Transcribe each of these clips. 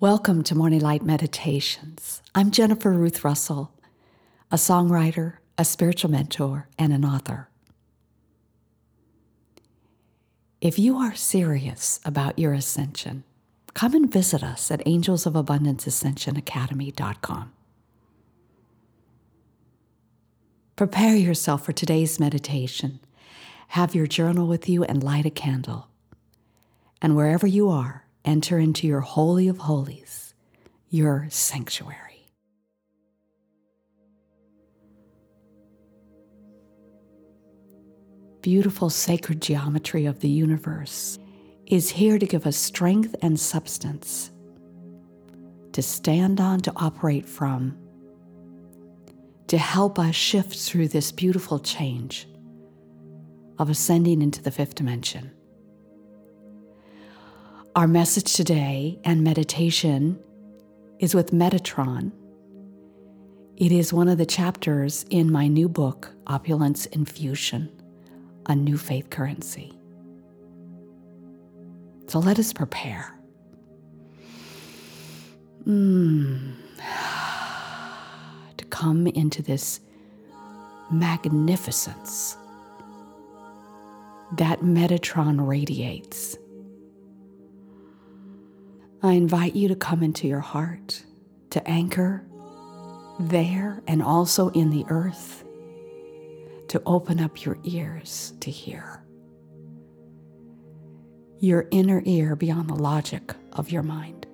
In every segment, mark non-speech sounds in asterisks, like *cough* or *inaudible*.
Welcome to Morning Light Meditations. I'm Jennifer Ruth Russell, a songwriter, a spiritual mentor, and an author. If you are serious about your ascension, come and visit us at angelsofabundanceascensionacademy.com. Prepare yourself for today's meditation. Have your journal with you and light a candle. And wherever you are, enter into your Holy of Holies, your sanctuary. Beautiful sacred geometry of the universe is here to give us strength and substance to stand on, to operate from, to help us shift through this beautiful change of ascending into the fifth dimension. Our message today and meditation is with Metatron. It is one of the chapters in my new book, Opulence Infusion A New Faith Currency. So let us prepare. Mm. *sighs* To come into this magnificence that Metatron radiates I invite you to come into your heart, to anchor there and also in the earth, to open up your ears to hear. Your inner ear beyond the logic of your mind.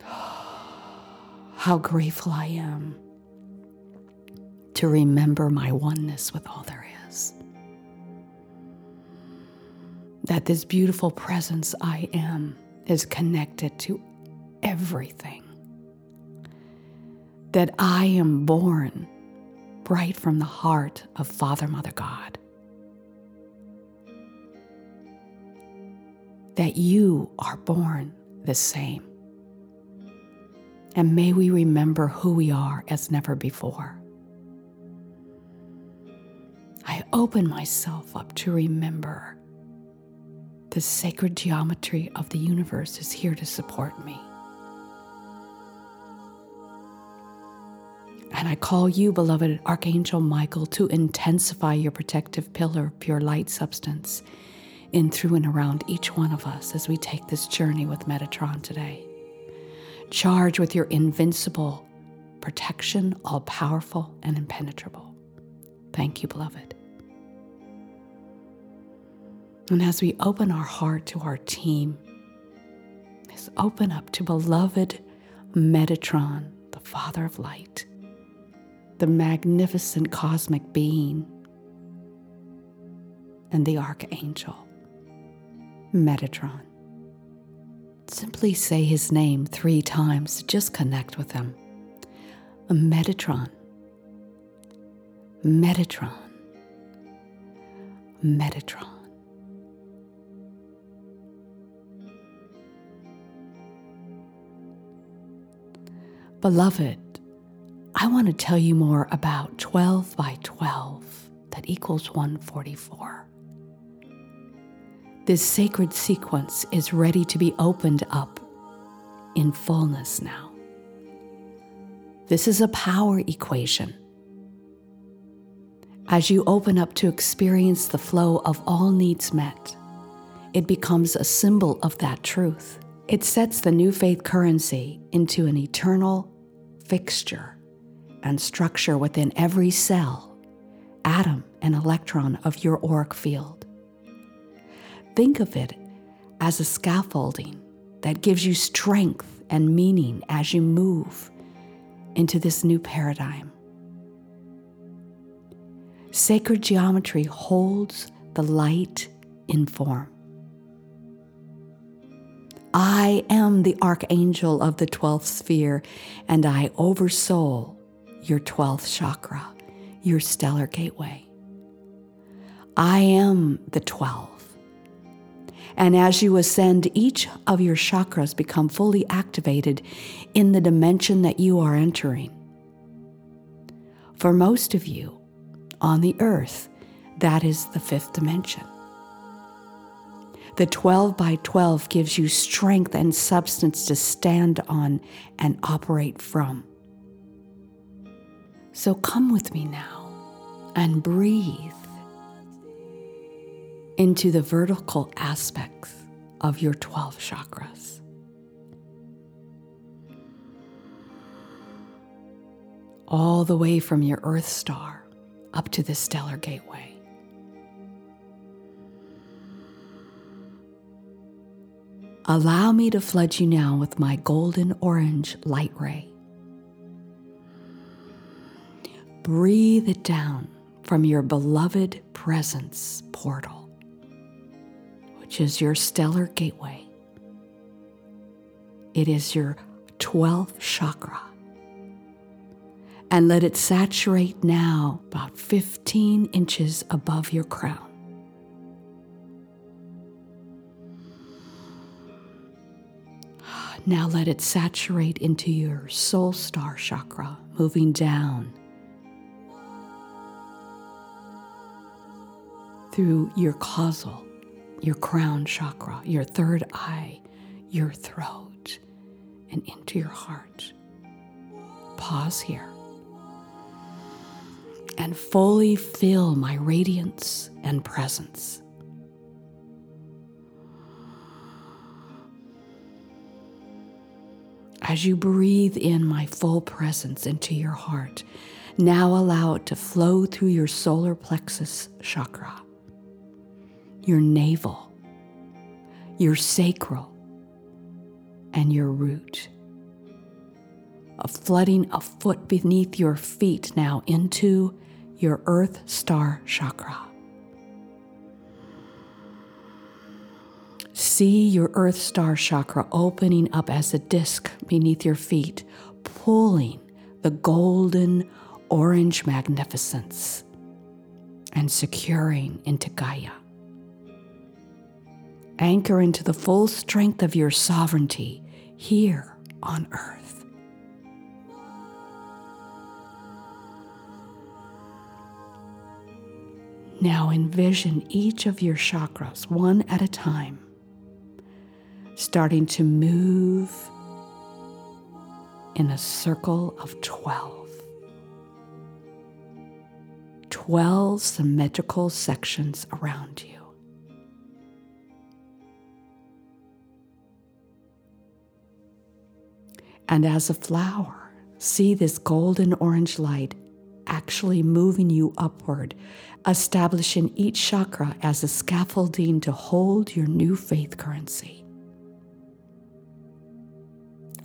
*sighs* How grateful I am to remember my oneness with all there is that this beautiful presence I am is connected to everything. That I am born right from the heart of Father, Mother, God. That you are born the same. And may we remember who we are as never before. I open myself up to remember the sacred geometry of the universe is here to support me. And I call you, beloved Archangel Michael, to intensify your protective pillar of pure light substance in, through, and around each one of us as we take this journey with Metatron today. Charge with your invincible protection, all powerful and impenetrable. Thank you, beloved. And as we open our heart to our team, let's open up to beloved Metatron, the Father of Light, the magnificent cosmic being, and the Archangel, Metatron. Simply say his name three times to just connect with him. Metatron, Metatron, Metatron. Beloved, I want to tell you more about 12 by 12 that equals 144. This sacred sequence is ready to be opened up in fullness now. This is a power equation. As you open up to experience the flow of all needs met, it becomes a symbol of that truth. It sets the new faith currency into an eternal fixture and structure within every cell, atom, and electron of your auric field. Think of it as a scaffolding that gives you strength and meaning as you move into this new paradigm. Sacred geometry holds the light in form. I am the archangel of the 12th sphere, and I oversoul your 12th chakra, your stellar gateway. I am the 12. And as you ascend, each of your chakras become fully activated in the dimension that you are entering. For most of you on the earth, that is the fifth dimension. The 12 by 12 gives you strength and substance to stand on and operate from. So come with me now and breathe into the vertical aspects of your 12 chakras. All the way from your Earth star up to the stellar gateway. Allow me to flood you now with my golden orange light ray. Breathe it down from your beloved presence portal, which is your stellar gateway. It is your 12th chakra. And let it saturate now about 15 inches above your crown. Now let it saturate into your soul star chakra, moving down through your causal, your crown chakra, your third eye, your throat, and into your heart. Pause here and fully feel my radiance and presence. As you breathe in my full presence into your heart, now allow it to flow through your solar plexus chakra, your navel, your sacral, and your root. A flooding a foot beneath your feet now into your earth star chakra. See your earth star chakra opening up as a disc beneath your feet, pulling the golden orange magnificence and securing into Gaia. Anchor into the full strength of your sovereignty here on earth. Now envision each of your chakras one at a time starting to move in a circle of 12. 12 symmetrical sections around you. And as a flower, see this golden orange light actually moving you upward, establishing each chakra as a scaffolding to hold your new faith currency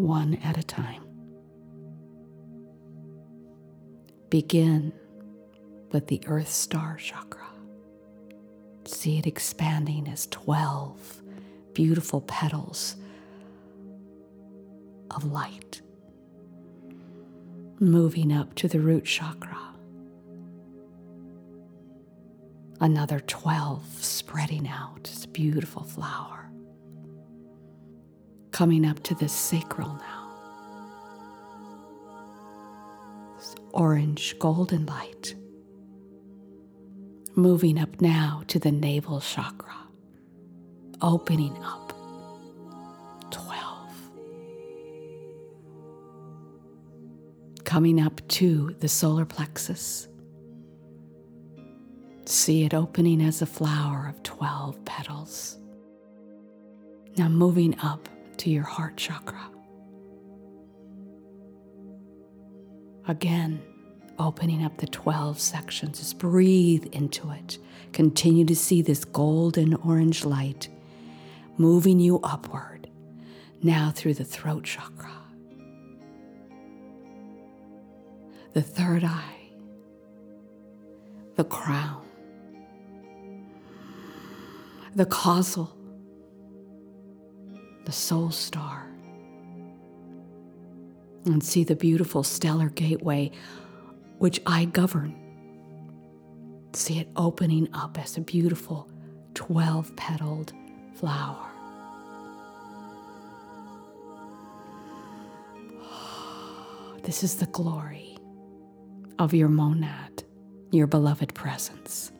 one at a time. Begin with the Earth Star Chakra. See it expanding as 12 beautiful petals of light, moving up to the root chakra. Another 12 spreading out as a beautiful flower coming up to the sacral now. This orange golden light. Moving up now to the navel chakra, opening up 12. Coming up to the solar plexus. See it opening as a flower of 12 petals. Now moving up to your heart chakra. Again, opening up the 12 sections. Just breathe into it. Continue to see this golden orange light moving you upward, now through the throat chakra, the third eye, the crown, the causal, the soul star, and see the beautiful stellar gateway which I govern. See it opening up as a beautiful 12 petaled flower. *sighs* This is the glory of your monad, your beloved presence.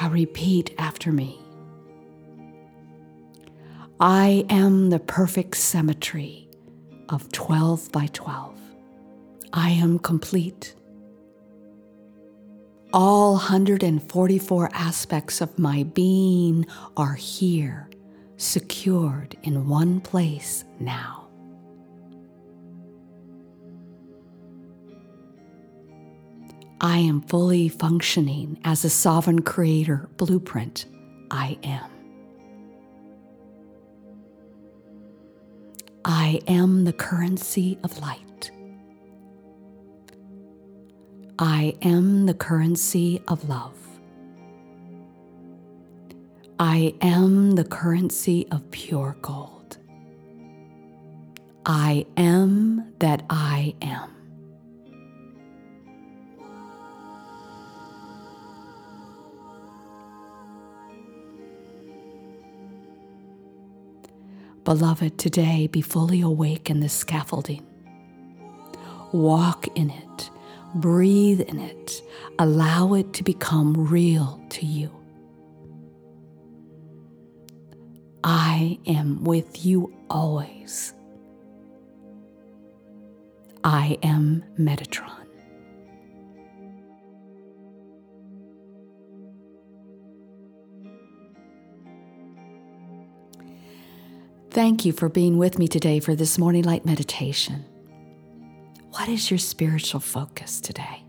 Now repeat after me. I am the perfect symmetry of 12 by 12. I am complete. All 144 aspects of my being are here, secured in one place now. I am fully functioning as a sovereign creator blueprint. I am. I am the currency of light. I am the currency of love. I am the currency of pure gold. I am that I am. Beloved, today be fully awake in this scaffolding. Walk in it, breathe in it, allow it to become real to you. I am with you always. I am Metatron. Thank you for being with me today for this morning light meditation. What is your spiritual focus today?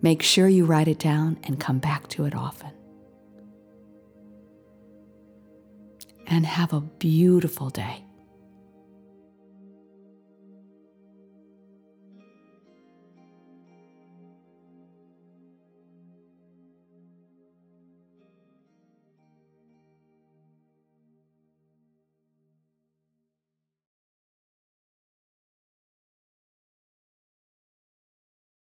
Make sure you write it down and come back to it often. And have a beautiful day.